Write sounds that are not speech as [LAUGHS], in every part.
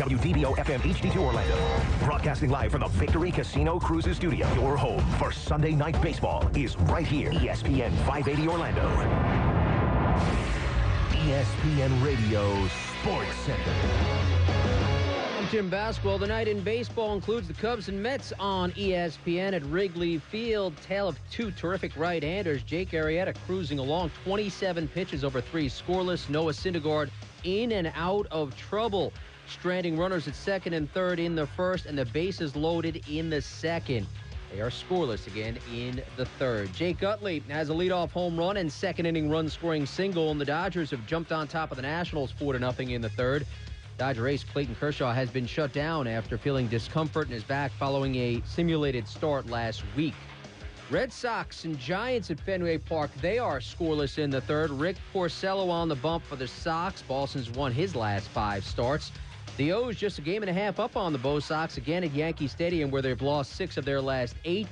WDBO FM HD2 Orlando. Broadcasting live from the Victory Casino Cruises Studio. Your home for Sunday night baseball is right here. ESPN 580 Orlando. ESPN Radio Sports Center. I'm Jim Basquell. The night in baseball includes the Cubs and Mets on ESPN at Wrigley Field. Tale of two terrific right-handers. Jake Arrieta cruising along 27 pitches over three scoreless. Noah Syndergaard in and out of trouble. Stranding runners at second and third in the first, and the bases loaded in the second. They are scoreless again in the third. Jake Utley has a leadoff home run and second inning run scoring single, and the Dodgers have jumped on top of the Nationals 4 to nothing in the third. Dodger ace Clayton Kershaw has been shut down after feeling discomfort in his back following a simulated start last week. Red Sox and Giants at Fenway Park, they are scoreless in the third. Rick Porcello on the bump for the Sox. Boston's won his last five starts. The O's just a game and a half up on the Bo Sox again at Yankee Stadium where they've lost six of their last eight.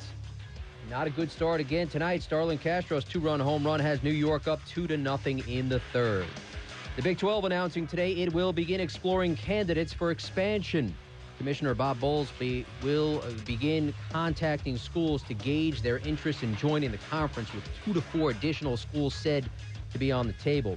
Not a good start again tonight. Starlin Castro's two-run home run has New York up two to nothing in the third. The Big 12 announcing today it will begin exploring candidates for expansion. Commissioner Bob Bowlesby will begin contacting schools to gauge their interest in joining the conference, with two to four additional schools said to be on the table.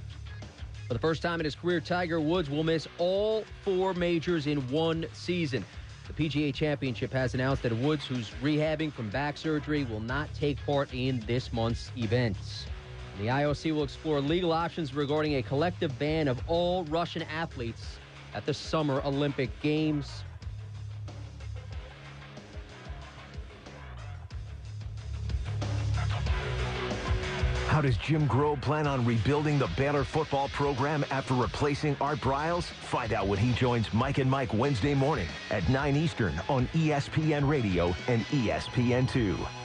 For the first time in his career, Tiger Woods will miss all four majors in one season. The PGA Championship has announced that Woods, who's rehabbing from back surgery, will not take part in this month's events. The IOC will explore legal options regarding a collective ban of all Russian athletes at the Summer Olympic Games. How does Jim Grobe plan on rebuilding the Baylor football program after replacing Art Briles? Find out when he joins Mike and Mike Wednesday morning at 9 Eastern on ESPN Radio and E ESPN2.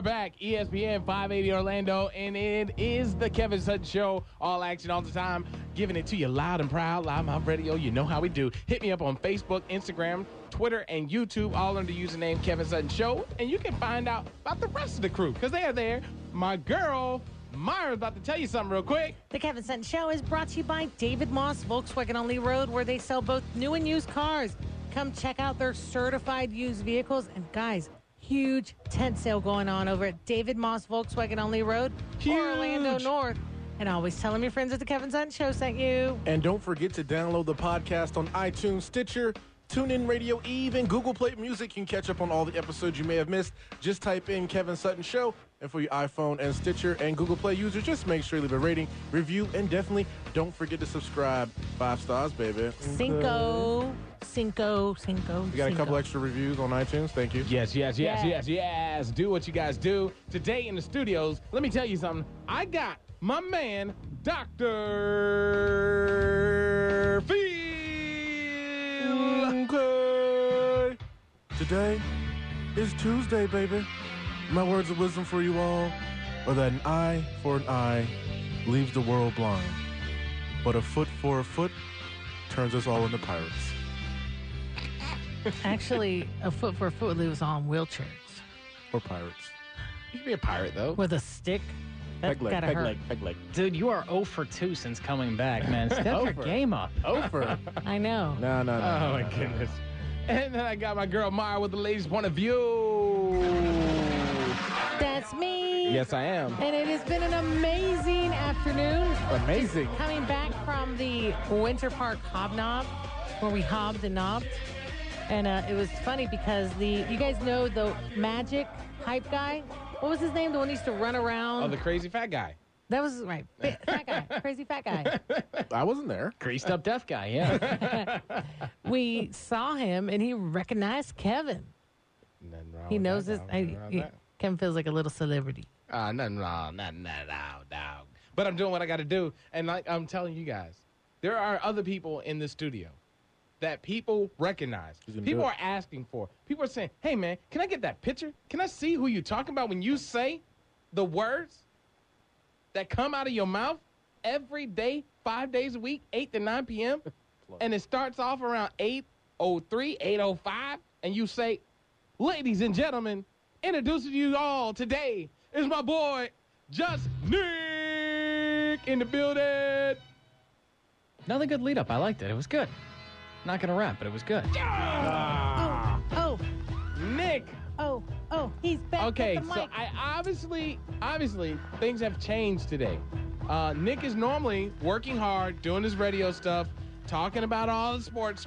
We're back. ESPN 580 Orlando, and it is the Kevin Sutton Show. All action all the time. Giving it to you loud and proud. Live Mob Radio. You know how we do. Hit me up on Facebook, Instagram, Twitter, and YouTube, all under the username Kevin Sutton Show. And you can find out about the rest of the crew, because they are there. My girl, Myra's about to tell you something real quick. The Kevin Sutton Show is brought to you by David Moss Volkswagen on Lee Road, where they sell both new and used cars. Come check out their certified used vehicles. And guys, huge tent sale going on over at David Moss Volkswagen on Lee Road or Orlando North. And always tell them your friends at the Kevin Sutton Show sent you. And don't forget to download the podcast on iTunes, Stitcher, TuneIn Radio, even Google Play Music. You can catch up on all the episodes you may have missed. Just type in Kevin Sutton Show. And for your iPhone and Stitcher and Google Play users, just make sure you leave a rating, review, and definitely don't forget to subscribe. Five stars, baby. Cinco, Cinco, Cinco. We got a couple extra reviews on iTunes. Thank you. Yes, yes, yes, Yes. yes, yes. Do what you guys do. Today in the studios, let me tell you something. I got my man, Dr. Phil. Okay. Today is Tuesday, baby. My words of wisdom for you all are that an eye for an eye leaves the world blind, but a foot for a foot turns us all into pirates. Actually, a foot for a foot lives on wheelchairs Or pirates. You can be a pirate, though. with a stick. That's Peg leg, gotta peg hurt. leg, peg leg. Dude, you are 0 for 2 since coming back, man. [LAUGHS] Step oh your Over. game up. Oh Over. I know. No, no, no. Oh, no, my no, no. goodness. And then I got my girl Mara with the ladies' point of view. That's me. Yes, I am. And it has been an amazing afternoon. Amazing. Coming back from the Winter Park Hobnob, where we hobbed and knobbed. And uh, it was funny because the you guys know the magic hype guy. What was his name? The one who used to run around. Oh, the crazy fat guy. that was right. [LAUGHS] Fa- Fat guy, crazy fat guy. I wasn't there. Greased up deaf guy, yeah. [LAUGHS] We saw him and he recognized Kevin. Nothing wrong He with knows that, this. I, Nothing wrong with he- Kevin feels like a little celebrity. Uh, nothing wrong, nothing, nothing, dog, dog. But I'm doing what I got to do, and like I'm telling you guys, there are other people in the studio that people recognize. People are asking for. People are saying, "Hey, man, can I get that picture? Can I see who you're talking about when you say the words that come out of your mouth every day, five days a week, eight to nine p.m. [LAUGHS] and it starts off around eight 803 805 and you say, Ladies and gentlemen, introducing you all today is my boy, Just Nick in the building. Another good lead up. I liked it. It was good. Not gonna rap, but it was good. Ah, Oh, Nick. oh, oh, he's back. Okay, with the so. I obviously, obviously, things have changed today. Uh, Nick is normally working hard, doing his radio stuff, talking about all the sports.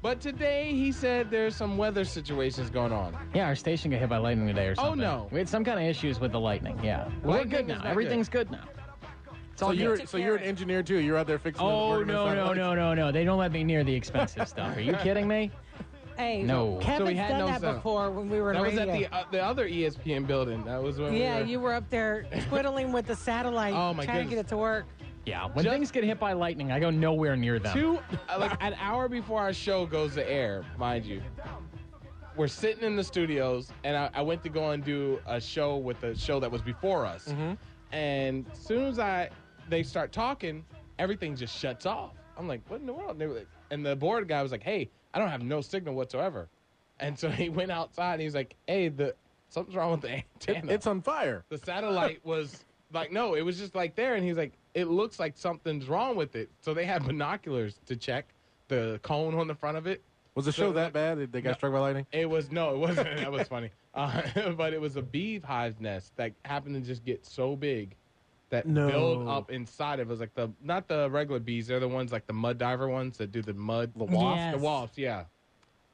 But today he said there's some weather situations going on. Yeah, our station got hit by lightning today or something. Oh, no. We had some kind of issues with the lightning. Yeah. We're good now. not Everything's good, now. It's So you're so you're an engineer too. You're out there fixing. the Oh working no no no no no! They don't let me near the expensive [LAUGHS] stuff. Are you kidding me? hey, No. Kevin's So we had done no that sound. before when we were in That was radio. at the uh, the other ESPN building. That was when yeah, we were, you were up there twiddling with the satellite, Oh, my trying to get goodness. it to work. Yeah. When Just- things get hit by lightning, I go nowhere near them. two uh, like an hour before our show goes to air, mind you. We're sitting in the studios, and I, I went to go and do a show with the show that was before us. Mm-hmm. And as soon as I they start talking, everything just shuts off. I'm like, what in the world? And, they were like, and the board guy was like, hey, I don't have no signal whatsoever. And so [LAUGHS] he went outside and he's like, hey, the something's wrong with the antenna. it's on fire. the satellite was [LAUGHS] like no it was just like there and he's like it looks like something's wrong with it so they had binoculars to check the cone on the front of it Was the So, show that bad? They got No. struck by lightning? it was no it wasn't that was funny [LAUGHS] uh, but it was a beehive hive nest that happened to just get so big that No. build up inside of it. it was like the not the regular bees they're the ones like the mud diver ones that do the mud The wasp? Yes. the wasps yeah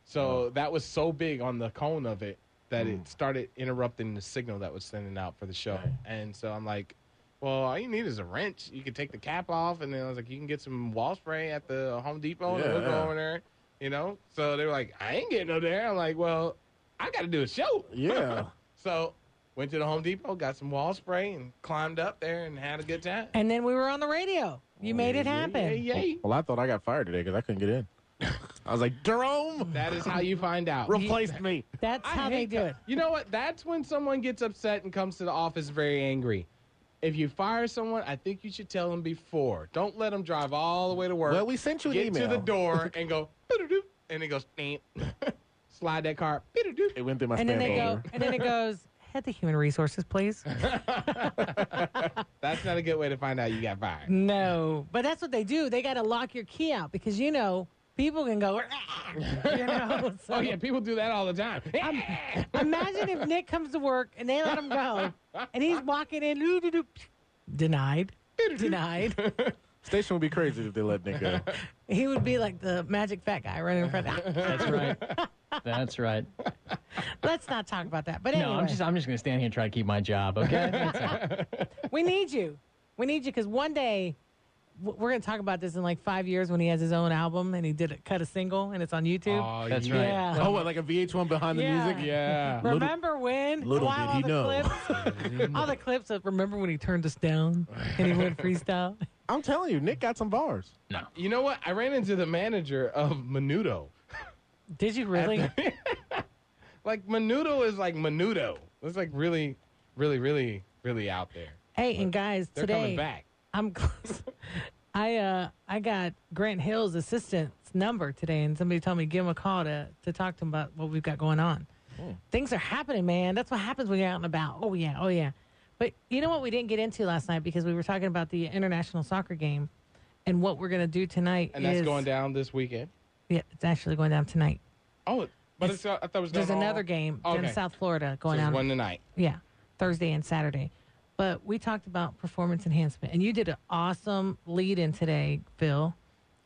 so that was so big on the cone of it that it mm. started interrupting the signal that was sending out for the show. And so I'm like, well, all you need is a wrench. You can take the cap off, and then I was like, you can get some wall spray at the Home Depot, and Yeah, we'll go over there. You know. So they were like, I ain't getting no there. I'm like, well, I got to do a show. Yeah. [LAUGHS] So went to the Home Depot, got some wall spray, and climbed up there and had a good time. And then we were on the radio. You oh, made it happen. Yay, yay. well, I thought I got fired today because I couldn't get in. I was like, Jerome That is how you find out. replaced me. That's I how they hate do that. it. You know what? That's when someone gets upset and comes to the office very angry. If you fire someone, I think you should tell them before. Don't let them drive all the way to work. Well, we sent you an get email. to the door [LAUGHS] and go, "Boo-doo-doo," and it goes, "Neep." [LAUGHS] slide that car. "Boo-doo-doo." It went through my And then they go, folder. and then it goes, head to human resources, please. [LAUGHS] That's not a good way to find out you got fired. No, but that's what they do. They got to lock your key out because you know people can go. Ah, you know. [LAUGHS] So Oh yeah, people do that all the time. [LAUGHS] Imagine if Nick comes to work and they let him go, and he's walking in. Denied. Denied. Station would be crazy if they let Nick go. [LAUGHS] He would be like the magic fat guy running in front. of [LAUGHS] That's right. That's right. Let's not talk about that. But No, I'm just I'm just gonna stand here and try to keep my job. Okay. [LAUGHS] We need you. We need you because one day we're going to talk about this in like five years when he has his own album and he did it, cut a single and it's on YouTube. Oh, That's yeah. right. Yeah. Oh, what, like a VH1 behind the Yeah. music? Yeah. Remember when? little While did all he the know. Clips, all the clips of remember when he turned us down and he went freestyle. I'm telling you, Nick got some bars. No. You know what? I ran into the manager of Menudo. [LAUGHS] Did you really? [LAUGHS] Like Menudo is like Menudo. It's like really, really, really, really out there. hey, and guys, They're today coming back. I'm close. [LAUGHS] I uh I got Grant Hill's assistant's number today, and somebody told me give him a call to to talk to him about what we've got going on. Things are happening, man. That's what happens when you're out and about. Oh yeah, oh yeah. But you know what we didn't get into last night because we were talking about the international soccer game, and what we're gonna do tonight And that's is going down this weekend. Yeah, it's actually going down tonight. Oh, but it's, I thought it was going There's all- another game Okay. in South Florida going so it's on. one tonight. Yeah, Thursday and Saturday. But we talked about performance enhancement, and you did an awesome lead in today, Phil,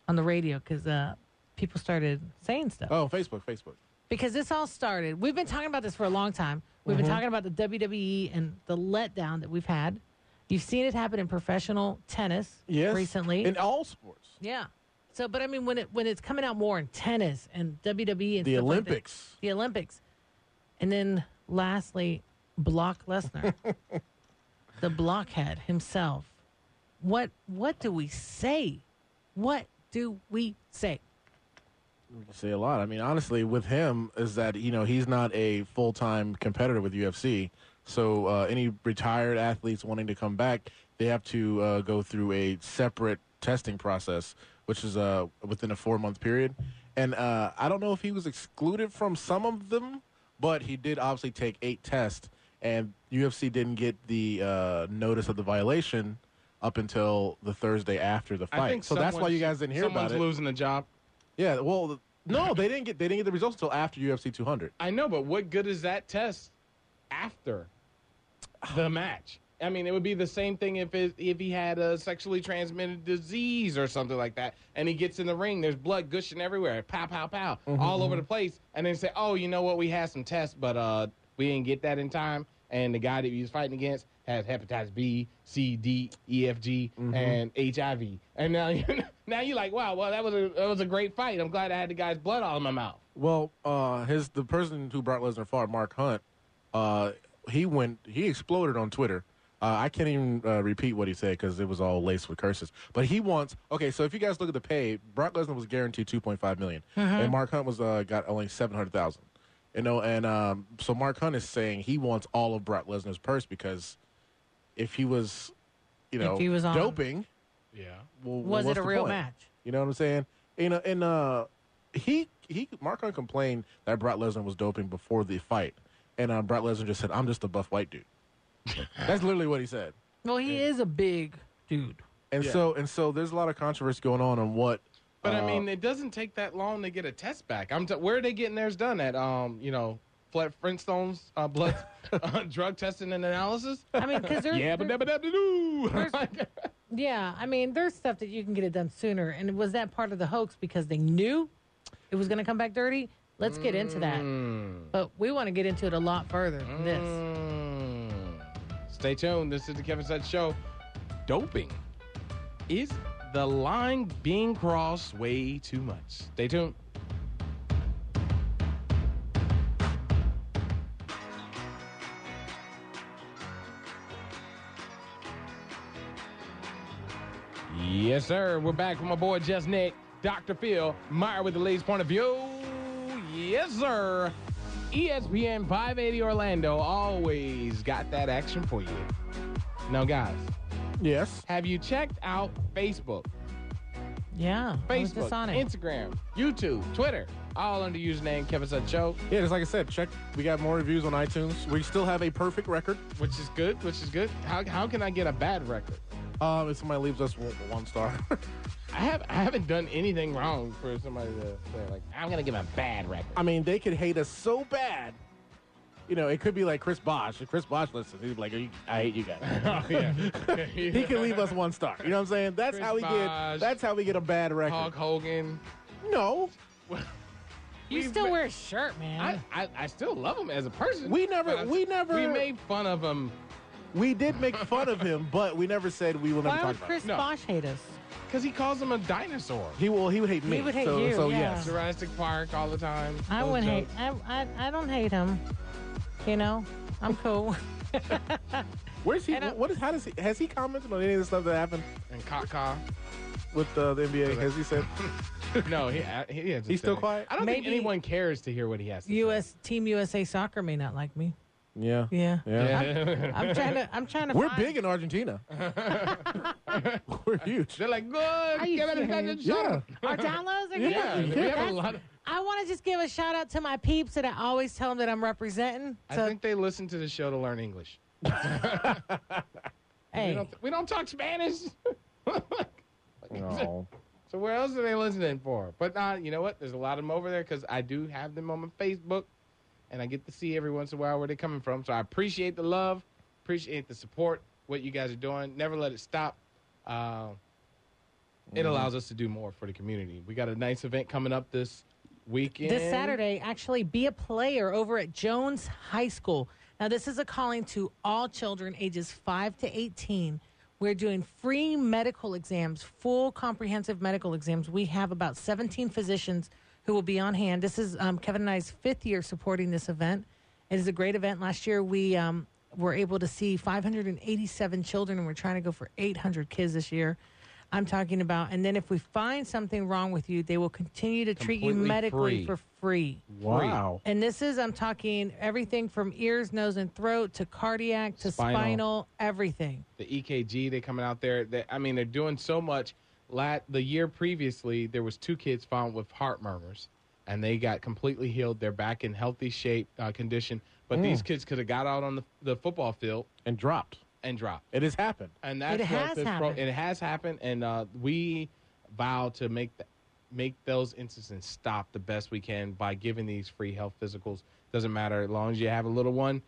on the radio because uh, people started saying stuff. Oh, Facebook, Facebook. Because this all started. We've been talking about this for a long time. We've Mm-hmm. been talking about the WWE and the letdown that we've had. You've seen it happen in professional tennis Yes. recently. In all sports. yeah. So, but I mean, when it when it's coming out more in tennis and WWE and The stuff like Olympics. the Olympics. And then lastly, Block Lesnar, [LAUGHS] the blockhead himself. What what do we say? What do we say? Say a lot. I mean, honestly, with him is that you know he's not a full time competitor with UFC. So uh, any retired athletes wanting to come back, they have to uh, go through a separate testing process, which is uh, within a four month period. and uh, I don't know if he was excluded from some of them, but he did obviously take eight tests, and UFC didn't get the uh, notice of the violation up until the Thursday after the fight. So that's why you guys didn't hear about it. losing a job. Yeah, well, no, they didn't get they didn't get the results until after UFC 200. I know, but what good is that test after the match? I mean, it would be the same thing if it, if he had a sexually transmitted disease or something like that, and he gets in the ring, there's blood gushing everywhere, pow, pow, pow, all over the place, and then say, "Oh, you know what? We had some tests, but uh, we didn't get that in time." And the guy that he was fighting against had hepatitis B, C, D, E, F, G, and HIV. And now, you [LAUGHS] now you're like, "Wow, well, that was a that was a great fight. I'm glad I had the guy's blood all in my mouth." Well, uh, his the person who Brock Lesnar fought, Mark Hunt, uh, he went he exploded on Twitter. Uh, I can't even uh, repeat what he said because it was all laced with curses. But he wants okay. So if you guys look at the pay, Brock Lesnar was guaranteed two point five million, and Mark Hunt was uh, got only seven hundred thousand. You know, and um, so Mark Hunt is saying he wants all of Brock Lesnar's purse because if he was, you know, If he was on- doping, Yeah. well, Was what's it a the real point? match? You know what I'm saying? You know, and uh, he he Mark Hunt complained that Brock Lesnar was doping before the fight, and uh, Brock Lesnar just said, "I'm just a buff white dude." [LAUGHS] That's literally what he said. Well, he is a big dude. And Yeah. so and so, there's a lot of controversy going on on what. But I uh, mean, it doesn't take that long to get a test back. I'm t- where are they getting theirs done at? Um, you know, Fle- Flintstone's uh, blood [LAUGHS] uh, drug testing and analysis. I mean, because there's, Yeah, but there- dabba dabba doo. There's- [LAUGHS] [LAUGHS] yeah, I mean, there's stuff that you can get it done sooner. And was that part of the hoax because they knew it was going to come back dirty? Let's get into that. But we want to get into it a lot further than this. Mm. Stay tuned. This is the Kevin Sutton Show. Doping is the line being crossed way too much. Stay tuned. Yes, sir. We're back with my boy Just Nick, Dr. Phil, Meyer with the latest point of view. Yes, sir. ESPN 580 Orlando always got that action for you. Now, guys, yes, have you checked out Facebook, Yeah. Facebook, just on it. Instagram, YouTube, Twitter, all under username Kevin Sutton Show, yeah, just like I said, check. We got more reviews on iTunes. We still have a perfect record. which is good, which is good. How, how can I get a bad record? Um, if somebody leaves us one, one star, [LAUGHS] I have I haven't done anything wrong for somebody to say like I'm gonna give a bad record. I mean, they could hate us so bad. You know, it could be like Chris Bosh. If Chris Bosh listens, he'd like, "I hate you guys." [LAUGHS] oh yeah, [LAUGHS] he can leave us one star. You know what I'm saying? That's Chris how we Bosh. get. That's how we get a bad record. Hulk Hogan. No, you we- still wear a shirt, man. I, I I still love him as a person. We never- we never- we made fun of him we did make fun of him, but we never said we will never Why talk would about Chris it. No. Bosh hate us? because he calls him a dinosaur. He will. He would hate me. would hate so, you, So yeah. yes. Jurassic Park all the time. I Those wouldn't hate. I, I I don't hate him. You know, I'm cool. [LAUGHS] Where's he? And I- What is? How does he? Has he commented on any of the stuff that happened And Kaka. with uh, the NBA? Has he said? [LAUGHS] No, he he has. He's still quiet? I don't think anyone cares to hear what he has to say. U.S. Team USA Soccer may not like me. Yeah. Yeah. Yeah. say. I'm trying to. I'm trying to. We're find- big in Argentina. [LAUGHS] We're huge. They're like, good. Are you Give it a serious? Yeah. shot. Our downloads are good. Yeah, we have a lot. Of, I want to just give a shout out to my peeps that I always tell them that I'm representing. I So, think they listen to the show to learn English. [LAUGHS] We hey, don't, we don't talk Spanish. [LAUGHS] No. So where else are they listening for? But uh, you know what? There's a lot of them over there because I do have them on my Facebook, and I get to see every once in a while where they're coming from. So I appreciate the love, appreciate the support, what you guys are doing. Never let it stop. Uh, It allows us to do more for the community. We got a nice event coming up this weekend. this Saturday, actually be a player over at Jones High School. Now, this is a calling to all children ages 5 to 18. We're doing free medical exams, full comprehensive medical exams. We have about 17 physicians who will be on hand. This is um, Kevin and I's fifth year supporting this event. It is a great event. Last year, we um, were able to see 587 children, and we're trying to go for 800 kids this year. I'm talking about, and then if we find something wrong with you, they will continue to treat you Completely medically free. for free. Wow. And this is, I'm talking everything from ears, nose, and throat to cardiac to Spinal. spinal, everything. the EKG, they're coming out there. They, I mean, they're doing so much. Lat the year previously, there was two kids found with heart murmurs, and they got completely healed. They're back in healthy shape, uh, condition. But these kids could have got out on the, the football field And dropped. and dropped. It has happened. And that's It what has this happened. it has happened, and uh, we vow to make th- make those instances stop the best we can by giving these free health physicals. Doesn't matter as long as you have a little one,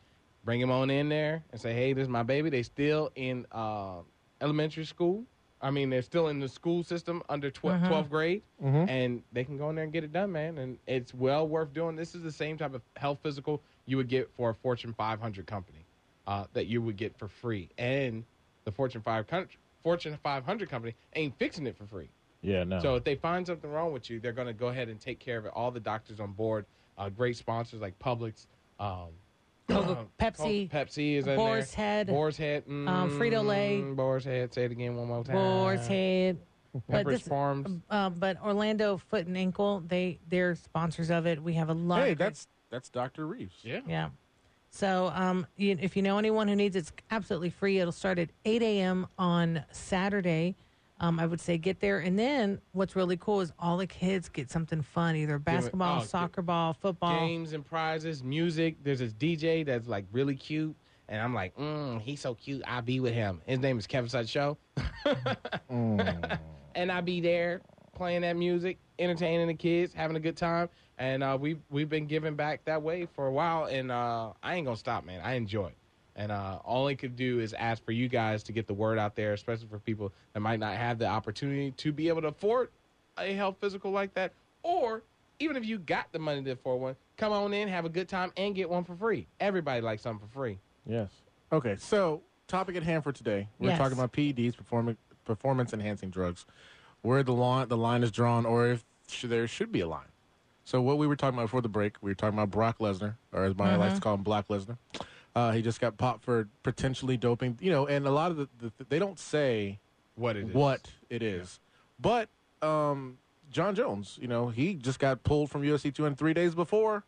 bring them on in there and say, "Hey, this is my baby." They still in uh, elementary school. I mean, they're still in the school system under 12th, 12th grade, and they can go in there and get it done, man. And it's well worth doing. This is the same type of health physical you would get for a Fortune 500 company uh, that you would get for free, and the Fortune 500 Fortune 500 company ain't fixing it for free. Yeah, no. So if they find something wrong with you, they're going to go ahead and take care of it. All the doctors on board, uh, great sponsors like Publix, um, Coca- Pepsi, Pepsi is in Boar's there. Head, Boar's Head, mm, um, Frito-Lay. Boar's Head. Say it again one more time. Boar's Head. But Pepperidge this, Farms. uh, but Orlando Foot and Ankle, they they're sponsors of it. We have a lot. hey, of great- that's that's Dr. Reeves. Yeah. yeah. So um, you, if you know anyone who needs it, it's absolutely free. It'll start at 8 a.m. on Saturday. Um, I would say get there, and then what's really cool is all the kids get something fun, either basketball, oh, soccer ball, football. Games and prizes, music. There's this DJ that's like really cute. And I'm like, mm, he's so cute. I'll be with him. His name is Kevin Sutton Show. [LAUGHS] and I'll be there playing that music, entertaining the kids, having a good time. And uh, we've we've been giving back that way for a while, and uh, I ain't gonna stop, man. I enjoy it, and uh, all I could do is ask for you guys to get the word out there, especially for people that might not have the opportunity to be able to afford a health physical like that, or even if you got the money to afford one, come on in, have a good time, and get one for free. Everybody likes something for free. Yes. Okay, so topic at hand for today. We're Yes. talking about PEDs, performance performance enhancing drugs. Where the line the line is drawn, or if sh- there should be a line. So what we were talking about before the break, we were talking about Brock Lesnar, or as Maya likes to call him, Black Lesnar. Uh, he just got popped for potentially doping. You know, and a lot of the, the they don't say What it is? what it is, but um, Jon Jones, you know, he just got pulled from UFC two and three days before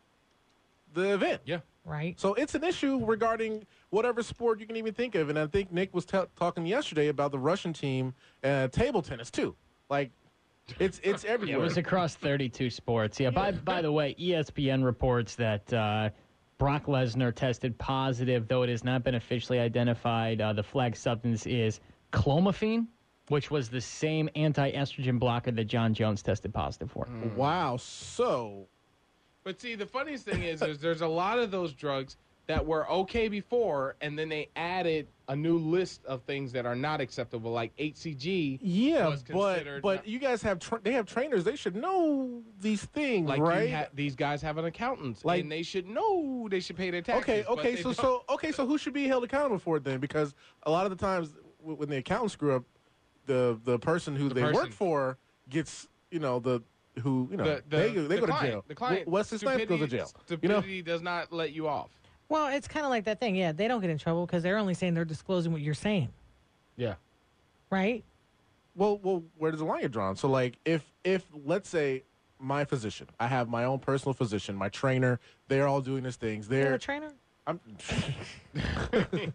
the event. Yeah. right? So it's an issue regarding whatever sport you can even think of. And I think Nick was t- talking yesterday about the Russian team, uh, table tennis too. Like, it's it's [LAUGHS] Yeah, everywhere. it was across 32 sports. Yeah. By by the way, ESPN reports that uh, Brock Lesnar tested positive, though it has not been officially identified. Uh, the flag substance is clomiphene, which was the same anti-estrogen blocker that Jon Jones tested positive for. wow. So But see, the funniest thing is, is there's a lot of those drugs that were okay before, and then they added a new list of things that are not acceptable, like HCG. yeah, was but considered but not- you guys have tra- they have trainers. They should know these things, Like right? ha- these guys have an accountant, Like- and they should know they should pay their taxes. okay, okay. So don't. so okay. So who should be held accountable for it then? Because a lot of the times when the accountants screw up, the the person who The they person. work for gets you know the who you know the, the, they go, they the go client, to jail. The client, Wesley Snipes goes to stupidity- jail. You know, Stupidity does not let you off. Well, it's kind of like that thing. Yeah, they don't get in trouble because they're only saying they're disclosing what you're saying, Yeah. right? Well, well, where does the line get drawn? So, like, if if let's say my physician, I have my own personal physician, my trainer, they're all doing these things. You're They're a trainer. I'm, [LAUGHS] [LAUGHS]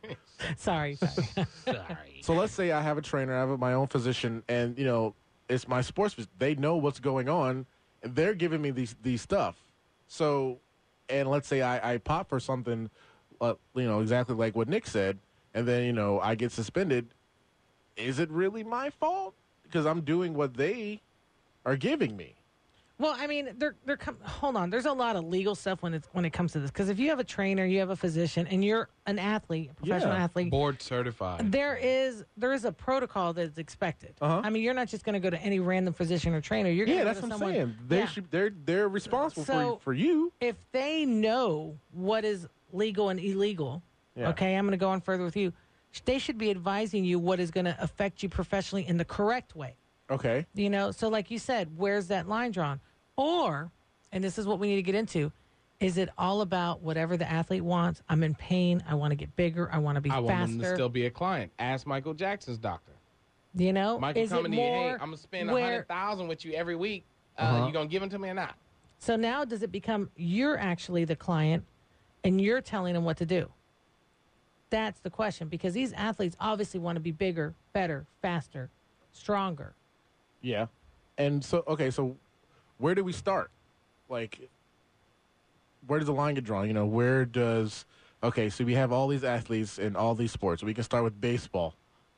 Sorry, sorry. Sorry. so let's say I have a trainer, I have my own physician, and you know it's my sports. phys- They know what's going on, and they're giving me these these stuff. So, and let's say I, I pop for something, uh, you know, exactly like what Nick said, and then you know I get suspended. Is it really my fault because I'm doing what they are giving me? Well, I mean, they're they're com- hold on. There's a lot of legal stuff when it's when it comes to this because if you have a trainer, you have a physician, and you're an athlete, a professional Yeah. athlete, Board certified. there is there is a protocol that's expected. Uh-huh. I mean, you're not just going to go to any random physician or trainer. You're Yeah, gonna that's go what to I'm someone, saying. They Yeah. should they're they're responsible So- for for you. if they know what is legal and illegal, Yeah. okay, I'm going to go on further with you. They should be advising you what is going to affect you professionally in the correct way. Okay. You know, so like you said, where's that line drawn? Or, and this is what we need to get into, is it all about whatever the athlete wants? I'm in pain. I want to get bigger. I want to be faster. I want them to still be a client. Ask Michael Jackson's doctor. you know, Michael is it coming to you, hey, I'm gonna spend a hundred thousand with you every week. Uh, Uh-huh. You gonna give them to me or not? So now does it become you're actually the client and you're telling them what to do? That's the question because these athletes obviously want to be bigger, better, faster, stronger. Yeah. And so, okay, so where do we start? Like, where does the line get drawn? You know, where does, okay, so we have all these athletes in all these sports. We can start with baseball.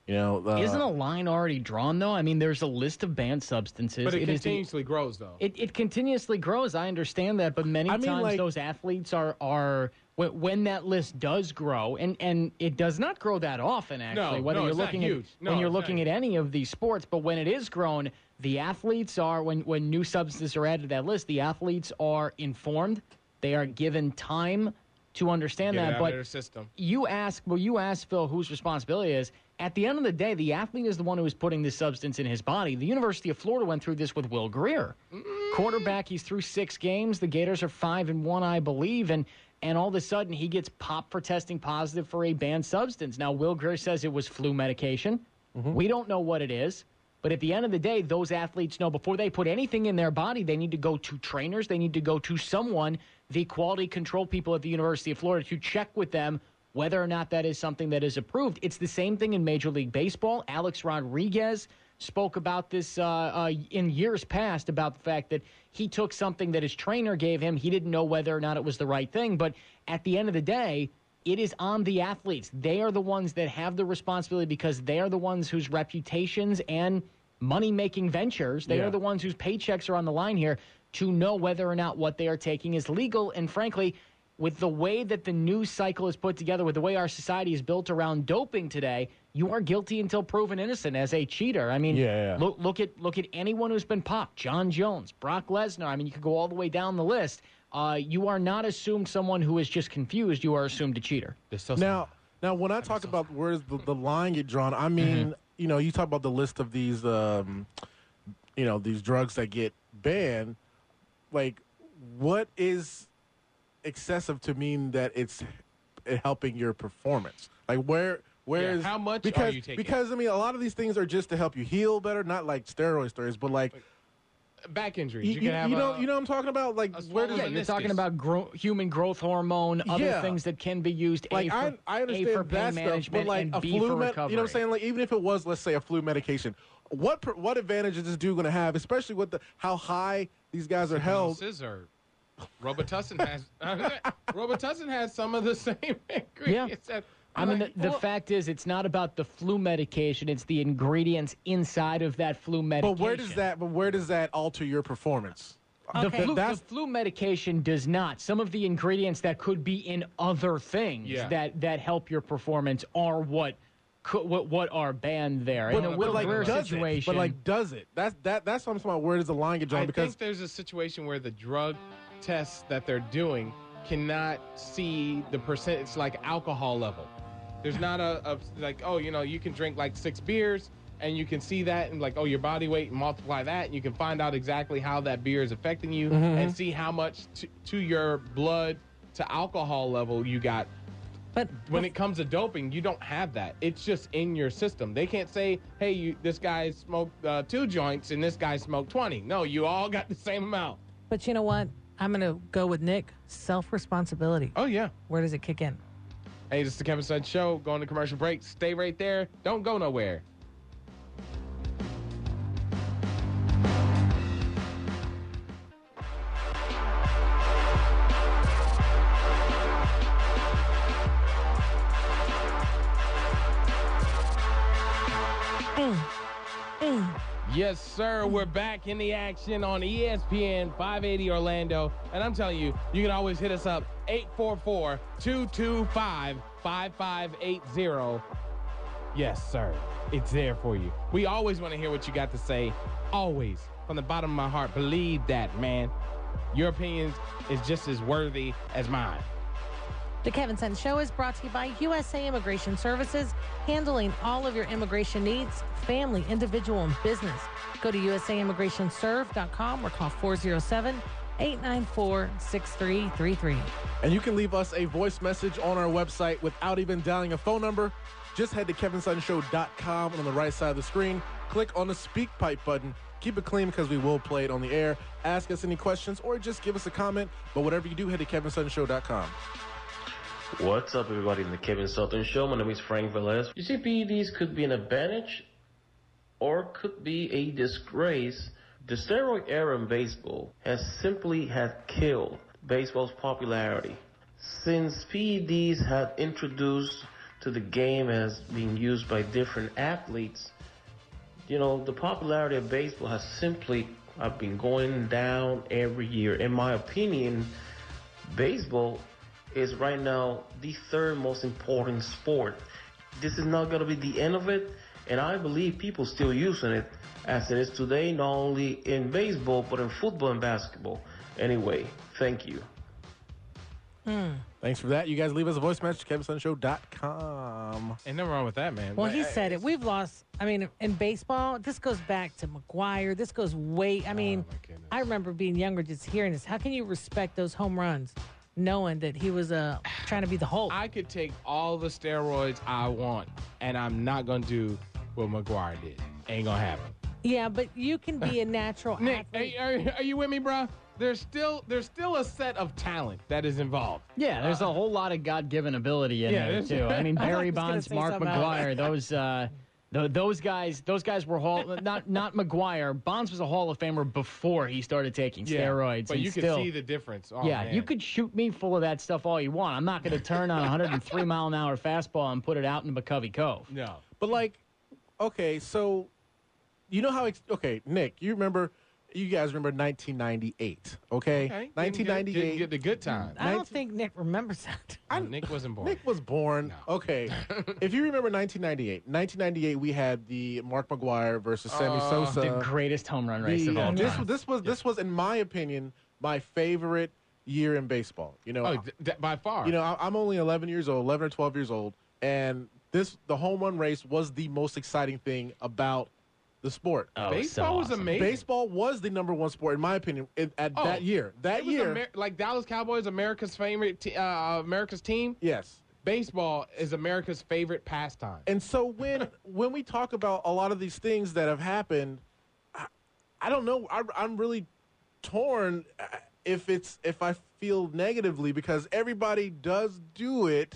You know, uh, Isn't a line already drawn though? I mean, there's a list of banned substances. But it, the- continuously grows, though. It, it continuously grows. I understand that, but many I mean, times like- those athletes are are when, that list does grow, and and it does not grow that often. Actually, No, whether no, you're looking at No, when you're not looking at any of these sports, but when it is grown, the athletes are when when new substances are added to that list, the athletes are informed. They are given time to understand Get that. But of their system. you ask, well, you ask Phil whose responsibility is. At the end of the day, the athlete is the one who is putting this substance in his body. The University of Florida went through this with Will Grier, mm-hmm. quarterback. He's through six games. The Gators are five and one, I believe, and and all of a sudden he gets popped for testing positive for a banned substance. Now Will Grier says it was flu medication. Mm-hmm. We don't know what it is. But at the end of the day, those athletes know before they put anything in their body, they need to go to trainers. They need to go to someone, the quality control people at the University of Florida, to check with them whether or not that is something that is approved. It's the same thing in Major League Baseball. Alex Rodriguez spoke about this uh, uh, in years past about the fact that he took something that his trainer gave him. He didn't know whether or not it was the right thing. But at the end of the day, it is on the athletes. They are the ones that have the responsibility because they are the ones whose reputations and money making ventures, they Yeah. are the ones whose paychecks are on the line here to know whether or not what they are taking is legal. And frankly, with the way that the news cycle is put together, with the way our society is built around doping today, you are guilty until proven innocent as a cheater. I mean, Yeah, yeah. look look at look at anyone who's been popped. Jon Jones, Brock Lesnar. I mean, you could go all the way down the list. Uh, you are not assumed someone who is just confused. You are assumed a cheater. So Now, now when I talk about where's the, the line get drawn, I mean, you know, you talk about the list of these, um, you know, these drugs that get banned. Like, what is excessive to mean that it's helping your performance? Like, where, where Yeah, is how much are because, you taking? Because I mean, a lot of these things are just to help you heal better, not like steroid stories, but like. back injuries. You, You, you, can have you know, a- you know what I'm talking about? Like, where does swollen Yeah, you're talking about gro- human growth hormone, other Yeah. things that can be used. like a for, I, I A understand for pain that stuff, management but like and a B flu, for med- recovery. you know what I'm saying? Like even if it was, let's say, a flu medication, what per- what advantage is this dude going to have, especially with the how high these guys are held? Scissor. Robitussin has [LAUGHS] Robitussin has some of the [LAUGHS] same ingredients. that- I mean, like, the, the well, fact is, it's not about the flu medication; it's the ingredients inside of that flu medication. But where does that? But where does that alter your performance? The, flu, the flu medication does not. Some of the ingredients that could be in other things Yeah. that, that help your performance are what co- what, what are banned there. in But, a but Will like, Grier does situation, it? But like, does it? That's that. That's what I'm talking about. Where does the line get drawn? I because think there's a situation where the drug tests that they're doing cannot see the percent. It's like alcohol level. There's not a, a like oh you know you can drink like six beers and you can see that and like oh your body weight and multiply that and you can find out exactly how that beer is affecting you and see how much to, to your blood to alcohol level you got But when it comes to doping, you don't have that. It's just in your system. They can't say, "Hey, you, this guy smoked uh, two joints and this guy smoked 20." No, you all got the same amount. but you know what? I'm gonna go with Nick. Self responsibility. Oh yeah. Where does it kick in? Hey, this is the Kevin Sutton Show. Going to commercial break. Stay right there. Don't go nowhere. Sir. We're back in the action on ESPN 580 Orlando. And I'm telling you, you can always hit us up 844 225 5580. Yes, sir. It's there for you. We always want to hear what you got to say. Always. From the bottom of my heart. Believe that, man. Your opinion is just as worthy as mine. The Kevin Sutton Show is brought to you by USA Immigration Services, handling all of your immigration needs, family, individual, and business. Go to usaimmigrationserve.com or call 407 894 6333. And you can leave us a voice message on our website without even dialing a phone number. Just head to kevinsuttonshow.com and on the right side of the screen, click on the speak pipe button. Keep it clean because we will play it on the air. Ask us any questions or just give us a comment. But whatever you do, head to kevinsuttonshow.com. What's up, everybody? In the Kevin Sutton Show. My name is Frank Velez. You see, PEDs could be an advantage or could be a disgrace. The steroid era in baseball has simply had killed baseball's popularity. Since PEDs had introduced to the game as being used by different athletes, you know, the popularity of baseball has simply uh, been going down every year. In my opinion, baseball is right now the third most important sport. This is not going to be the end of it, and I believe people still using it as it is today, not only in baseball, but in football and basketball. Anyway, thank you. Hmm. Thanks for that. You guys leave us a voice message, kevinsunshow.com. Ain't nothing wrong with that, man. Well, But, he said it. We've lost. I mean, in baseball, this goes back to McGwire. This goes way. I mean, Oh. I remember being younger, just hearing this. How can you respect those home runs, knowing that he was uh, trying to be the Hulk? I could take all the steroids I want, and I'm not gonna do what McGwire did. Ain't gonna happen. yeah, but you can be a natural [LAUGHS] Nick, athlete. are, are, are you with me, bro? There's still there's still a set of talent that is involved. Yeah, there's a whole lot of God-given ability in Yeah, there too. I [LAUGHS] mean, Barry he Bonds, Mark. McGwire, those uh, th- those guys, those guys were hall. [LAUGHS] Not not McGwire. Bonds was a Hall of Famer before he started taking steroids. but and you still, can see the difference. Oh, yeah, man. you could shoot me full of that stuff all you want. I'm not going to turn on a 103 mile an hour fastball and put it out in McCovey Cove. No. But like, okay, so you know how? Ex- okay, Nick, you remember? You guys remember 1998? Okay, Okay. 1998. Get, get the good time. I don't think Nick remembers that. Nick wasn't born. Nick was born. No. Okay, [LAUGHS] if you remember 1998, 1998, we had the Mark McGwire versus Sammy Uh, Sosa. The greatest home run race The- of all this time. this was this was in my opinion my favorite year in baseball. You know, oh, th- th- by far. you know I, I'm only 11 years old, 11 or 12 years old, and this the home run race was the most exciting thing about the sport. Oh, baseball so was awesome. amazing. Baseball was the number one sport in my opinion in, at Oh, that year. That was year, Amer- like Dallas Cowboys, America's favorite, te- uh, America's team. yes. Baseball is America's favorite pastime. And so when [LAUGHS] when we talk about a lot of these things that have happened, I, I don't know. I, I'm really torn uh, if it's if I feel negatively because everybody does do it,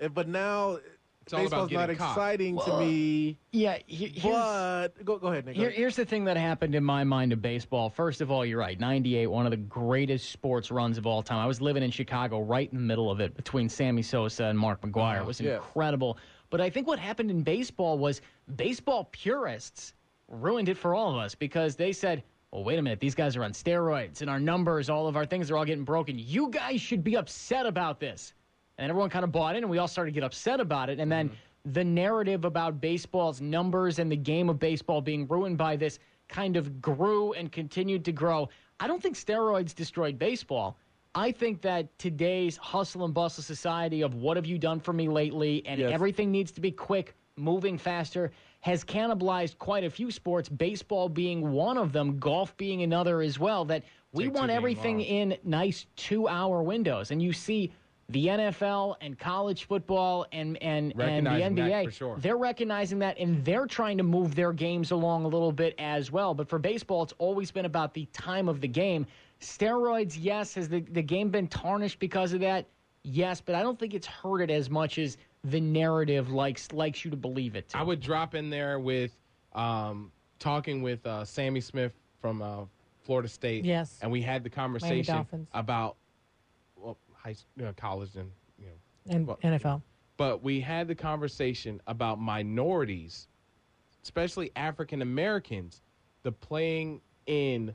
eh, but now It's all about baseball's not getting caught. exciting to me. yeah, he- here's- But go go ahead, Nick. Go Here, ahead. here's the thing that happened in my mind of baseball. First of all, you're right. 98, one of the greatest sports runs of all time. I was living in Chicago right in the middle of it between Sammy Sosa and Mark McGwire. It was yeah. incredible. But I think what happened in baseball was baseball purists ruined it for all of us because they said, well, wait a minute, these guys are on steroids and our numbers, all of our things are all getting broken. You guys should be upset about this. And everyone kind of bought in, and we all started to get upset about it. And then the narrative about baseball's numbers and the game of baseball being ruined by this kind of grew and continued to grow. I don't think steroids destroyed baseball. I think that today's hustle and bustle society of what have you done for me lately, and Yes. everything needs to be quick, moving faster, has cannibalized quite a few sports, baseball being one of them, golf being another as well, that we Take want everything long. in nice two hour windows. And you see the NFL and college football and, and, and the Recognizing that NBA, for sure. they're recognizing that and they're trying to move their games along a little bit as well. But for baseball, it's always been about the time of the game. Steroids, yes. Has the, the game been tarnished because of that? Yes, but I don't think it's hurt it as much as the narrative likes likes you to believe it. To. I would drop in there with um, talking with uh, Sammy Smith from uh, Florida State. Yes. and we had the conversation about well, high s- uh, college and you know, And Well, NFL. but we had the conversation about minorities, especially African Americans, the playing in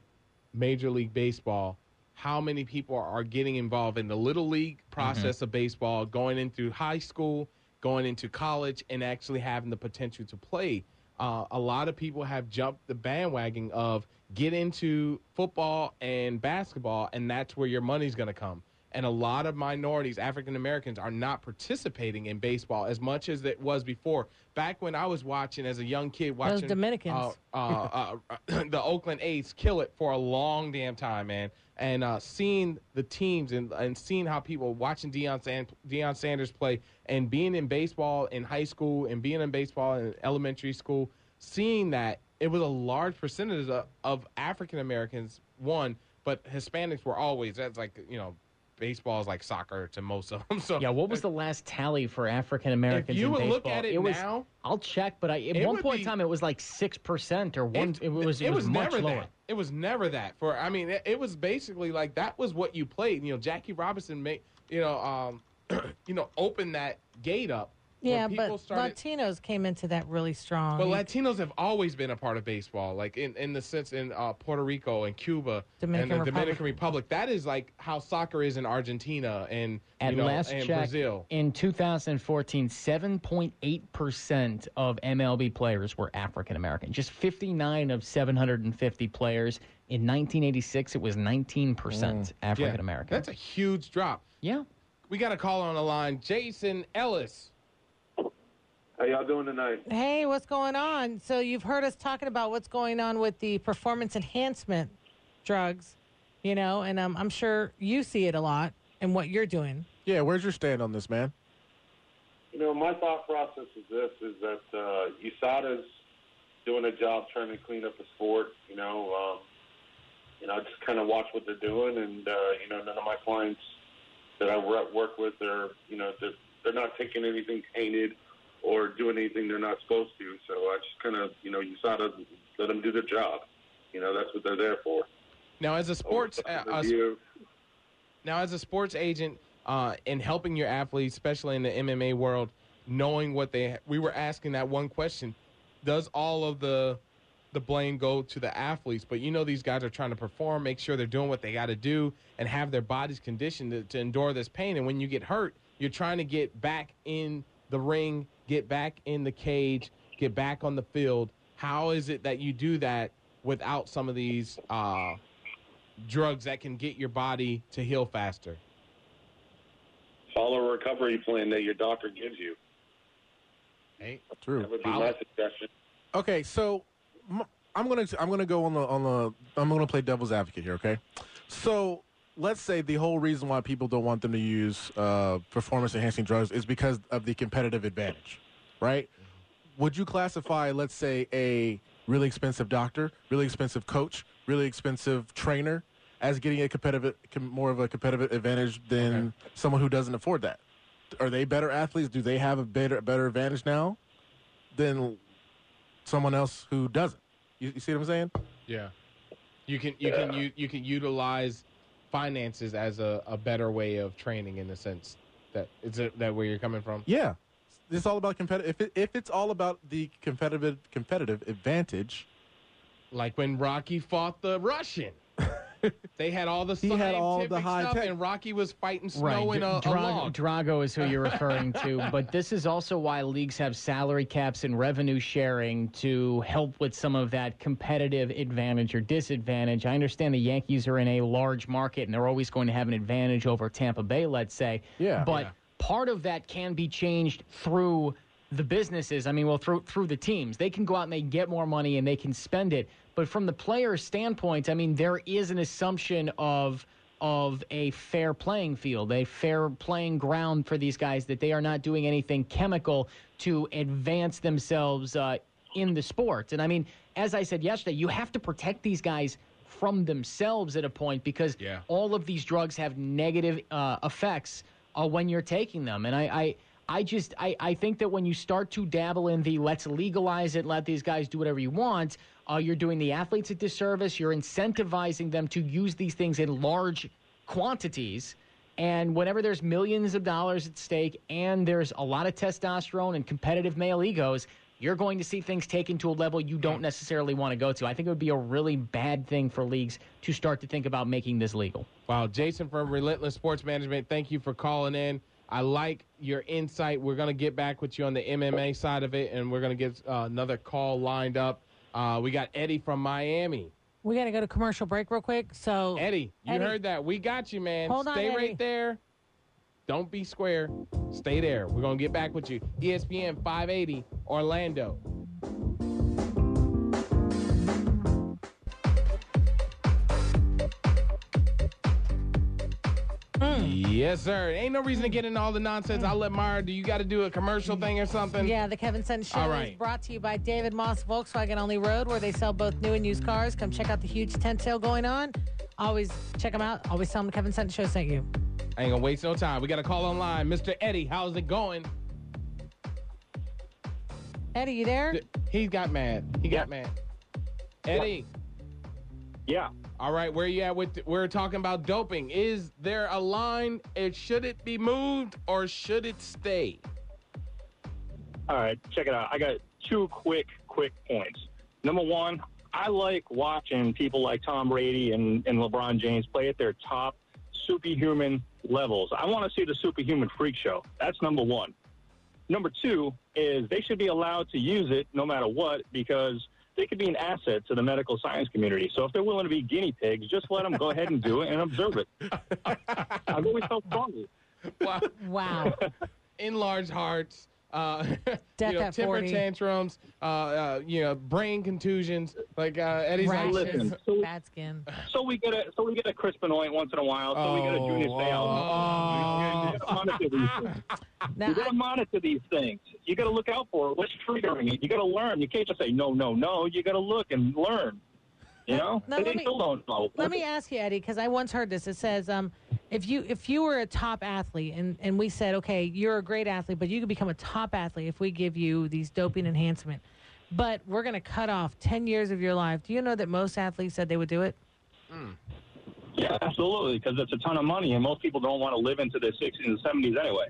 Major League Baseball. How many people are getting involved in the little league process of baseball, going into high school, going into college, and actually having the potential to play? Uh, a lot of people have jumped the bandwagon of get into football and basketball, and that's where your money's going to come and a lot of minorities, African Americans, are not participating in baseball as much as it was before. Back when I was watching as a young kid, watching Dominicans. uh, uh, uh, [CLEARS THROAT] the Oakland A's kill it for a long damn time, man, and uh, seeing the teams and and seeing how people watching Deion, San- Deion Sanders play and being in baseball in high school and being in baseball in elementary school, seeing that it was a large percentage of, of African Americans one, but Hispanics were always that's like you know baseball is like soccer to most of them. [LAUGHS] So Yeah, what was the last tally for African Americans you in would baseball? look at it it was, now- I'll check, but I, at It one point be- in time, it was like six percent or one. It, was it, was, much never lower. that. It was never that. For I mean, it, it was basically like that was what you played. You know, Jackie Robinson made you know um [CLEARS THROAT] you know opened that gate up. Where Yeah, but started, Latinos came into that really strong. But Latinos have always been a part of baseball, like in, in the sense in uh, Puerto Rico and Cuba Dominican and the Republic. Dominican Republic. That is like how soccer is in Argentina and At you know, last and check, Brazil. in 2014, 7.8% of MLB players were African American. Just 59 of 750 players. In 1986, it was 19% African American. That's a huge drop. yeah. We got a call on the line, Jason Ellis. How y'all doing tonight? Hey, what's going on? So you've heard us talking about what's going on with the performance enhancement drugs, you know, and um, I'm sure you see it a lot in what you're doing. Yeah, where's your stand on this, man? You know, my thought process is this: is that uh, USADA's doing a job trying to clean up the sport. You know, um, you know, just kind of watch what they're doing, and uh, you know, none of my clients that I work with are, you know, they're, they're not taking anything tainted or doing anything they're not supposed to. So I just kind of, you know, USADA let them do their job. You know, that's what they're there for. Now, as a sports uh, now as a sports agent uh, in helping your athletes, especially in the MMA world, knowing what they we were asking that one question: Does all of the the blame go to the athletes? But you know these guys are trying to perform, make sure they're doing what they got to do, and have their bodies conditioned to, to endure this pain. And when you get hurt, you're trying to get back in the ring, get back in the cage, get back on the field. How is it that you do that without some of these uh, drugs that can get your body to heal faster? Follow a recovery plan that your doctor gives you. Hey, True. That would be Follow- my suggestion. Okay, so I'm gonna I'm gonna go on the on the I'm gonna play devil's advocate here. Okay, so let's say the whole reason why people don't want them to use uh, performance enhancing drugs is because of the competitive advantage, right? Would you classify, let's say, a really expensive doctor, really expensive coach, really expensive trainer as getting a competitive more of a competitive advantage than someone who doesn't afford that? Are they better athletes? Do they have a better better advantage now than someone else who doesn't. You, you see what I'm saying? Yeah, you can you can you, you can utilize finances as a, a better way of training in the sense that is it that where you're coming from? Yeah. It's all about competitive. If, it, if it's all about the competitive competitive advantage, Like when Rocky fought the Russian. They had all the He had all the high stuff, tech. and Rocky was fighting snow in a, a log. Drago is who you're referring to, [LAUGHS] but this is also why leagues have salary caps and revenue sharing to help with some of that competitive advantage or disadvantage. I understand the Yankees are in a large market and they're always going to have an advantage over Tampa Bay, let's say. Yeah. But Yeah. part of that can be changed through the businesses. I mean, well, through through the teams, they can go out and they get more money and they can spend it. But from the player standpoint, I mean, there is an assumption of of a fair playing field, a fair playing ground for these guys that they are not doing anything chemical to advance themselves uh, in the sport. And I mean, as I said yesterday, you have to protect these guys from themselves at a point because Yeah. all of these drugs have negative uh, effects uh, when you're taking them. And I, I, I just, I, I think that when you start to dabble in the let's legalize it, let these guys do whatever you want, uh, you're doing the athletes a disservice. You're incentivizing them to use these things in large quantities. And whenever there's millions of dollars at stake and there's a lot of testosterone and competitive male egos, you're going to see things taken to a level you don't necessarily want to go to. I think it would be a really bad thing for leagues to start to think about making this legal. Wow, Jason from Relentless Sports Management, thank you for calling in. I like your insight. We're going to get back with you on the MMA side of it, and we're going to get uh, another call lined up. Uh, we got Eddie from Miami. We got to go to commercial break real quick. So, Eddie, you Eddie. heard that. We got you, man. Hold on, Stay Eddie. right there. Don't be square. Stay there. We're going to get back with you. ESPN 580, Orlando. Yes, sir. Ain't no reason to get into all the nonsense. I'll let Mara. Do you got to do a commercial thing or something? yeah, the Kevin Sutton Show All is brought to you by David Maus Volkswagen Only Road, where they sell both new and used cars. Come check out the huge tent sale going on. Always check them out. Always tell them the Kevin Sutton Show sent you. I ain't gonna waste no time. We got a call online. Mr. Eddie, how's it going? Eddie, you there? He got mad. He got mad. Eddie. Yeah. All right, where you at with we're talking about doping. Is there a line? It should it be moved or should it stay? All right, check it out. I got two quick, quick points. Number one, I like watching people like Tom Brady and, and LeBron James play at their top superhuman levels. I want to see the superhuman freak show. That's number one. Number two is they should be allowed to use it no matter what because they could be an asset to the medical science community. So if they're willing to be guinea pigs, just let them go ahead and do it and observe it. I've always felt strongly. Wow. Wow. [LAUGHS] Enlarged hearts, uh, [LAUGHS] Death you know, at temper 40. tantrums, uh, uh, you know, brain contusions. Like uh, Eddie's like, Rashes, listen, [LAUGHS] so- bad skin. So we get a so we get a Chris Benoit once in a while. So we get a Junior oh, Seau. You gotta monitor these things. You got to monitor these things. You got to look out for it. What's triggering it? You got to learn. You can't just say no, no, no. You got to look and learn. You know, Now, let they me- still don't know. Let me ask you, Eddie, because I once heard this. It says, um, if you if you were a top athlete, and and we said, okay, you're a great athlete, but you could become a top athlete if we give you these doping enhancement. But we're going to cut off ten years of your life. Do you know that most athletes said they would do it? Yeah, absolutely, because it's a ton of money, and most people don't want to live into their 60s and 70s anyway.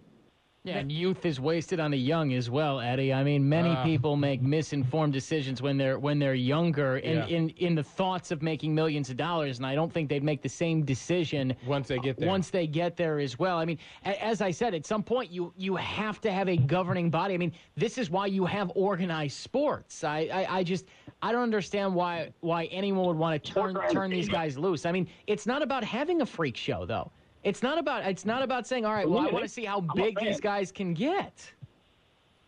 Yeah, and youth is wasted on the young as well, Eddie. I mean, many Ah. people make misinformed decisions when they're when they're younger, in, Yeah. in in the thoughts of making millions of dollars, and I don't think they'd make the same decision once they get there. once they get there as well. I mean, a- as I said, at some point you you have to have a governing body. I mean, this is why you have organized sports. I I, I just I don't understand why why anyone would want to turn turn these guys loose. I mean, it's not about having a freak show though. It's not about it's not about saying, all right, well, I want to see how big these guys can get.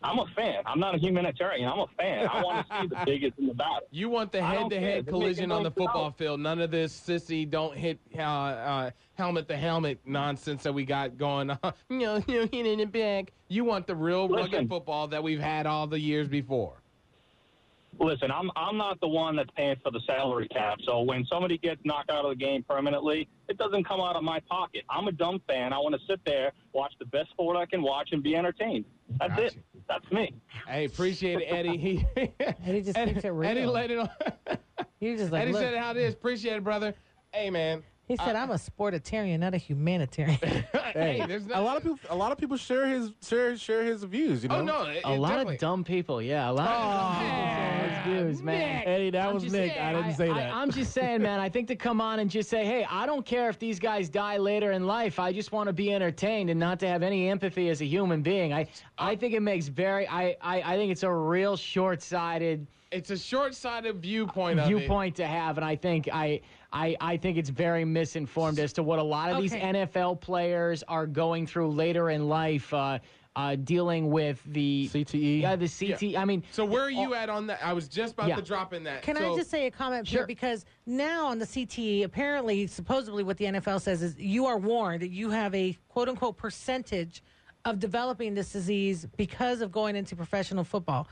I'm a fan. I'm not a humanitarian. I'm a fan. I want to [LAUGHS] see the biggest in the battle. You want the I don't care. head-to-head collision on the football dollars. field. None of this sissy don't hit uh, uh, helmet to helmet nonsense that we got going on. [LAUGHS] You know, you know, hit in the back. You want the real rugged football that we've had all the years before. Listen, I'm I'm not the one that's paying for the salary cap. So when somebody gets knocked out of the game permanently, it doesn't come out of my pocket. I'm a dumb fan. I want to sit there, watch the best sport I can watch, and be entertained. That's Gotcha. it. That's me. Hey, appreciate it, Eddie. [LAUGHS] He, Eddie just keeps it real. Eddie let it on. You just like Eddie look. said it how it is. Appreciate it, brother. Hey, man. He said, uh, "I'm a sportitarian, not a humanitarian." [LAUGHS] Hey, there's A lot of people, a lot of people share his share share his views. You oh, know. Oh no, it- A it lot definitely- of dumb people, yeah. A lot of dumb oh, people share his views, man. Nick. Eddie, that I'm was just Nick. saying, I didn't say that. I, am just saying, man. I think to come on and just say, "Hey, I don't care if these guys die later in life. I just want to be entertained and not to have any empathy as a human being." I, I think it makes very. I, I, I think it's a real short-sighted It's a short-sighted viewpoint of viewpoint to have, and I think I, I, I think it's very misinformed as to what a lot of these NFL players are going through later in life, uh, uh, dealing with the CTE. Yeah, the CTE. I mean, So where are you at on that? I was just about Yeah. to drop in that. Can So- I just say a comment Sure. here? Because now on the CTE, apparently, supposedly, what the NFL says is you are warned that you have a quote unquote percentage of developing this disease because of going into professional football.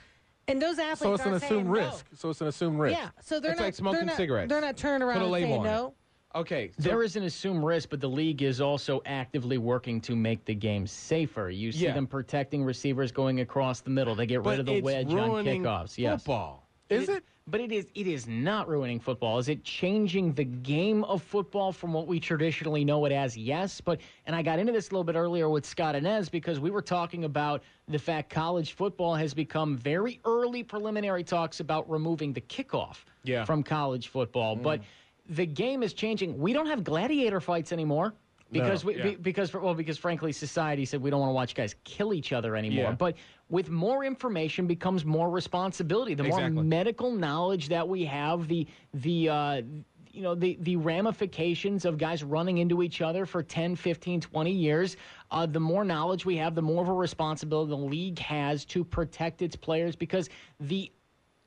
And those athletes So it's an assumed saying no. risk. So it's an assumed risk. Yeah, so they're It's not like smoking they're not, cigarettes. They're not turning around Put a and label saying on it. no. Okay. So There is an assumed risk, but the league is also actively working to make the game safer. You see Yeah. them protecting receivers going across the middle. They get rid of the it's wedge on ruining kickoffs. Yes. Football. Is it? But it is it is not ruining football. Is it changing the game of football from what we traditionally know it as? Yes, but and I got into this a little bit earlier with Scott Inez because we were talking about the fact college football has become very early preliminary talks about removing the kickoff Yeah. from college football. Mm. But the game is changing. We don't have gladiator fights anymore. Because we, yeah. because well because frankly society said we don't want to watch guys kill each other anymore. Yeah. But with more information becomes more responsibility. The more medical knowledge that we have, the the uh, you know the the ramifications of guys running into each other for 10, 15, 20 years, uh, the more knowledge we have, the more of a responsibility the league has to protect its players because the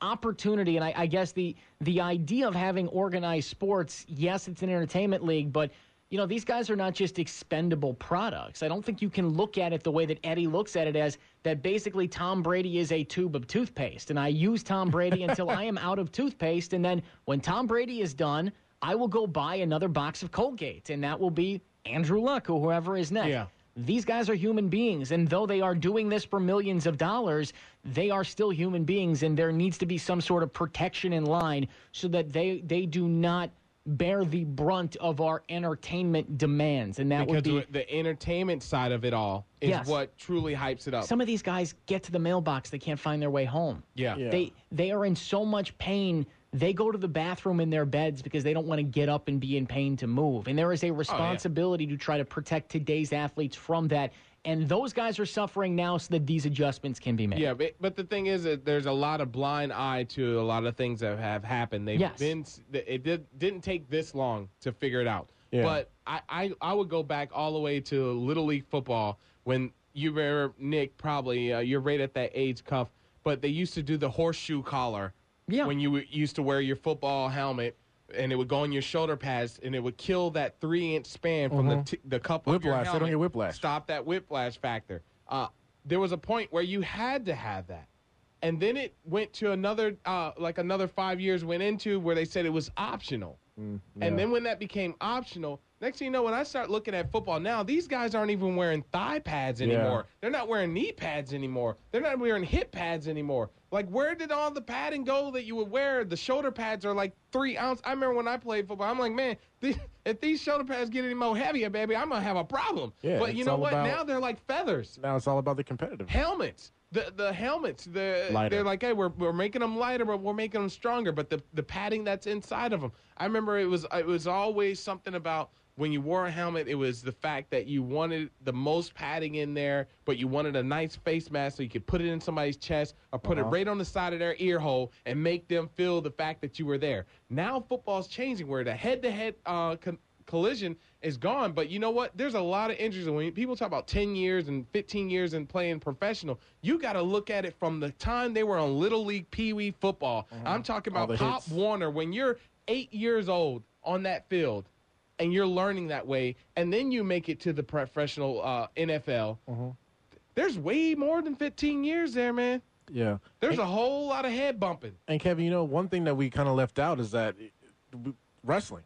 opportunity and I, I guess the the idea of having organized sports, yes, it's an entertainment league, but you know, these guys are not just expendable products. I don't think you can look at it the way that Eddie looks at it as that basically Tom Brady is a tube of toothpaste. And I use Tom Brady until I am out of toothpaste. And then when Tom Brady is done, I will go buy another box of Colgate. And that will be Andrew Luck or whoever is next. Yeah. These guys are human beings, and though they are doing this for millions of dollars, they are still human beings, and there needs to be some sort of protection in line so that they they do not bear the brunt of our entertainment demands, and that because would be the entertainment side of it all is Yes. what truly hypes it up. some of these guys get to the mailbox they can't find their way home yeah. Yeah. they they are in so much pain they go to the bathroom in their beds because they don't want to get up and be in pain to move and there is a oh, responsibility to try to protect today's athletes from that and those guys are suffering now so that these adjustments can be made Yeah, but, but the thing is that there's a lot of blind eye to a lot of things that have happened. They've Yes. been it did didn't take this long to figure it out. Yeah. But I, I I would go back all the way to little league football when you were Nick probably uh, you're right at that age cuff, but they used to do the horseshoe collar. Yeah. When you w- used to wear your football helmet. And it would go on your shoulder pads, and it would kill that three-inch span from the t- the cup of your Whiplash. They don't get whiplash. Stop that whiplash factor. Uh, there was a point where you had to have that, and then it went to another, uh, like another five years went into where they said it was optional. Mm, And then when that became optional, next thing you know, when I start looking at football now, these guys aren't even wearing thigh pads anymore. They're not wearing knee pads anymore. They're not wearing hip pads anymore. Like, where did all the padding go that you would wear? The shoulder pads are like three ounce. I remember when I played football, I'm like, man, these, [LAUGHS] if these shoulder pads get any more heavier, baby, I'm gonna have a problem. Yeah, but you know what? about- now they're like feathers Now it's all about the competitive. helmets. The the helmets. The Lighter. they're like, hey, we're, we're making them lighter, but we're making them stronger. But the the padding that's inside of them. I remember it was it was always something about when you wore a helmet. It was the fact that you wanted the most padding in there, but you wanted a nice face mask so you could put it in somebody's chest or put Uh-huh. it right on the side of their ear hole and make them feel the fact that you were there. Now football's changing where the head to head collision is gone. But you know what? There's a lot of injuries. When people talk about 10 years and 15 years in playing professional, you got to look at it from the time they were on Little League Pee Wee football. I'm talking Mm-hmm. About Pop hits. Warner. When you're eight years old on that field and you're learning that way, and then you make it to the professional uh, NFL, Mm-hmm. there's way more than 15 years there, man. Yeah. There's a whole lot of head bumping. And Kevin, you know, one thing that we kind of left out is that uh, wrestling.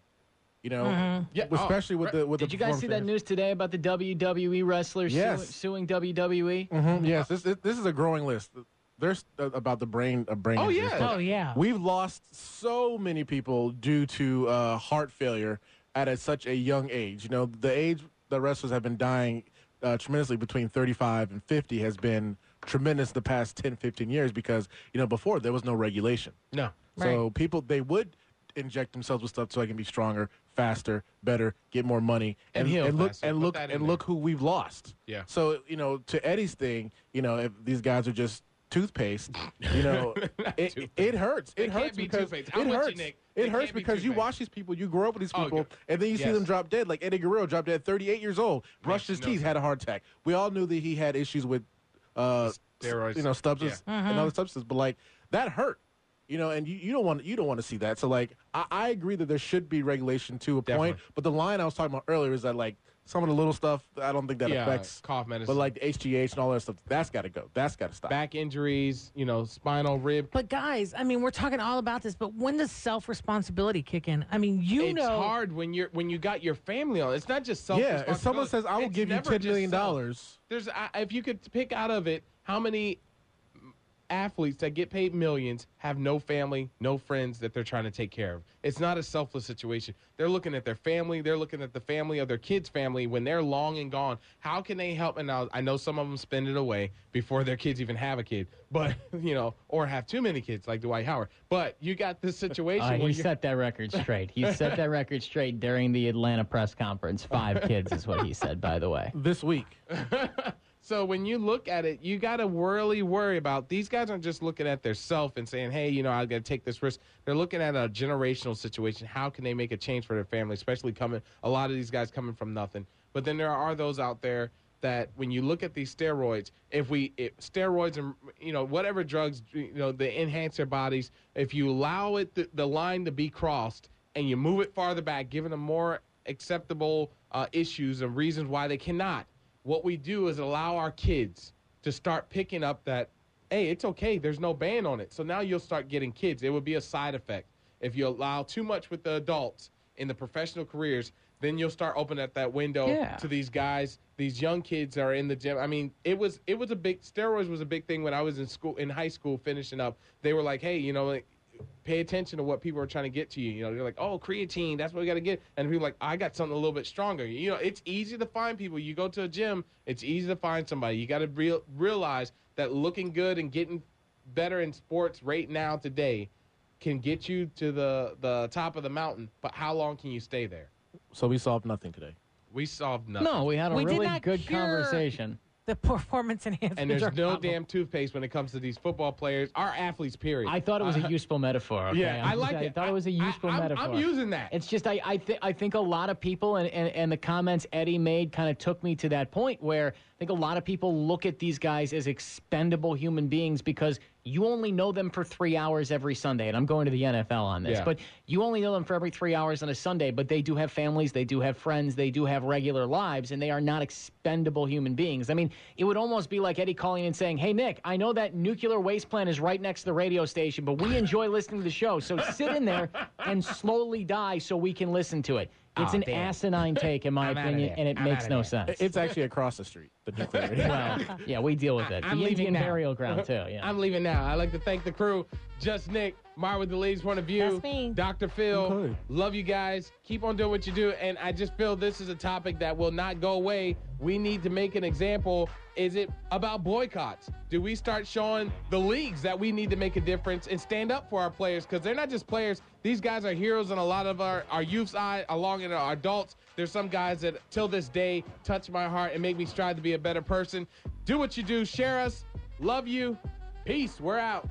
You know, Yeah, oh, especially with the with did the you guys see that news today about the wwe wrestlers Yes. suing, suing wwe Mhm, Yes, this this is a growing list. There's uh, about the brain a brain. Oh, injuries, yeah. Oh, yeah. We've lost so many people due to uh, heart failure at a, such a young age. You know, the age that wrestlers have been dying uh, tremendously between 35 and 50 has been tremendous the past 10, 15 years because, you know, before there was no regulation. No. So people, they would inject themselves with stuff so they can be stronger, faster, better, get more money, And heal look faster. and Put look that in and there. look who we've lost. Yeah. So you know, to Eddie's thing, you know, if these guys are just toothpaste, you know, [LAUGHS] it, toothpaste. it hurts. They It can't hurts be because toothpaste. It with you, hurts. Nick. It can't hurts be because you watch these people, you grow up with these Oh, people, good. and then you see them drop dead. Like Eddie Guerrero dropped dead, 38 years old, brushed his no teeth, sense. had a heart attack. We all knew that he had issues with uh, Steroids. you know, substances and other substances, but like that hurt. You know, and you, you don't want you don't want to see that. So like I, I agree that there should be regulation to a point, but the line I was talking about earlier is that like some of the little stuff I don't think that Yeah, affects cough medicine. but like the HGH and all that stuff, that's got to go. That's got to stop. back injuries, you know, spinal rib. But guys, I mean, we're talking all about this, but when does self responsibility kick in? I mean, you it's know, it's hard when you're when you got your family on. It's not just self. yeah, if someone says I will give you never ten just million self. dollars, There's I- if you could pick out of it how many athletes that get paid millions have no family, no friends that they're trying to take care of. It's not a selfless situation. They're looking at their family. They're looking at the family of their kids' family when they're long and gone. How can they help? And I know some of them spend it away before their kids even have a kid, but [LAUGHS] you know, or have too many kids like Dwight Howard. But you got this [LAUGHS] situation Uh, he you're- set that record straight. He set that record straight during the Atlanta press conference. Five kids is what he said, by the way. this week. [LAUGHS] So when you look at it, you got to really worry about these guys aren't just looking at their self and saying, "Hey, you know, I got to take this risk." They're looking at a generational situation. How can they make a change for their family, especially coming a lot of these guys coming from nothing. But then there are those out there that when you look at these steroids, if we if steroids and you know whatever drugs you know they enhance their bodies, if you allow it the, the line to be crossed and you move it farther back, giving them more acceptable uh, issues and reasons why they cannot what we do is allow our kids to start picking up that hey it's okay there's no ban on it so now you'll start getting kids it would be a side effect if you allow too much with the adults in the professional careers then you'll start opening up that window Yeah. to these guys. These young kids are in the gym. I mean, it was it was a big steroids was a big thing when I was in school in high school finishing up. They were like, hey, you know, like pay attention to what people are trying to get to you. You know, they're like, oh, creatine, that's what we got to get. And people are like, I got something a little bit stronger. You know, it's easy to find people. You go to a gym, it's easy to find somebody. You got to real, realize that looking good and getting better in sports right now today can get you to the the top of the mountain. But how long can you stay there? So we solved nothing today. We solved nothing. No, we had a We really good cure- conversation. The performance enhancement. and there's no problem. damn toothpaste when it comes to these football players, our athletes. Period. I thought it was a uh, useful metaphor. Okay? yeah, I I'm- like I it. thought it was a I- useful I, I'm- metaphor. I'm using that. It's just I I, th- I think a lot of people and, and, and the comments Eddie made kind of took me to that point where I think a lot of people look at these guys as expendable human beings because you only know them for three hours every Sunday. And I'm going to the NFL on this, Yeah. but you only know them for every three hours on a Sunday. But they do have families, they do have friends, they do have regular lives, and they are not expendable human beings. I mean, it would almost be like Eddie calling and saying, "Hey Nick, I know that nuclear waste plant is right next to the radio station, but we enjoy listening to the show. So sit in there and slowly die so we can listen to it." It's Oh, an damn. asinine take, in my [LAUGHS] I'm opinion, and it I'm makes no there. sense. It's actually across the street. The [LAUGHS] nuclear. well, yeah, we deal with it. I'm the leaving Indian now. burial ground too. [LAUGHS] Yeah. I'm leaving now. I'd like to thank the crew. Just Nick, Mar with the ladies' point of view. That's me. Dr. Phil. Okay. Love you guys. Keep on doing what you do. And I just feel this is a topic that will not go away. We need to make an example. Is it about boycotts? Do we start showing the leagues that we need to make a difference and stand up for our players? Because they're not just players. These guys are heroes in a lot of our, our youth side, along in our adults. There's some guys that, till this day, touch my heart and make me strive to be a better person. Do what you do. Share us. Love you. Peace. We're out.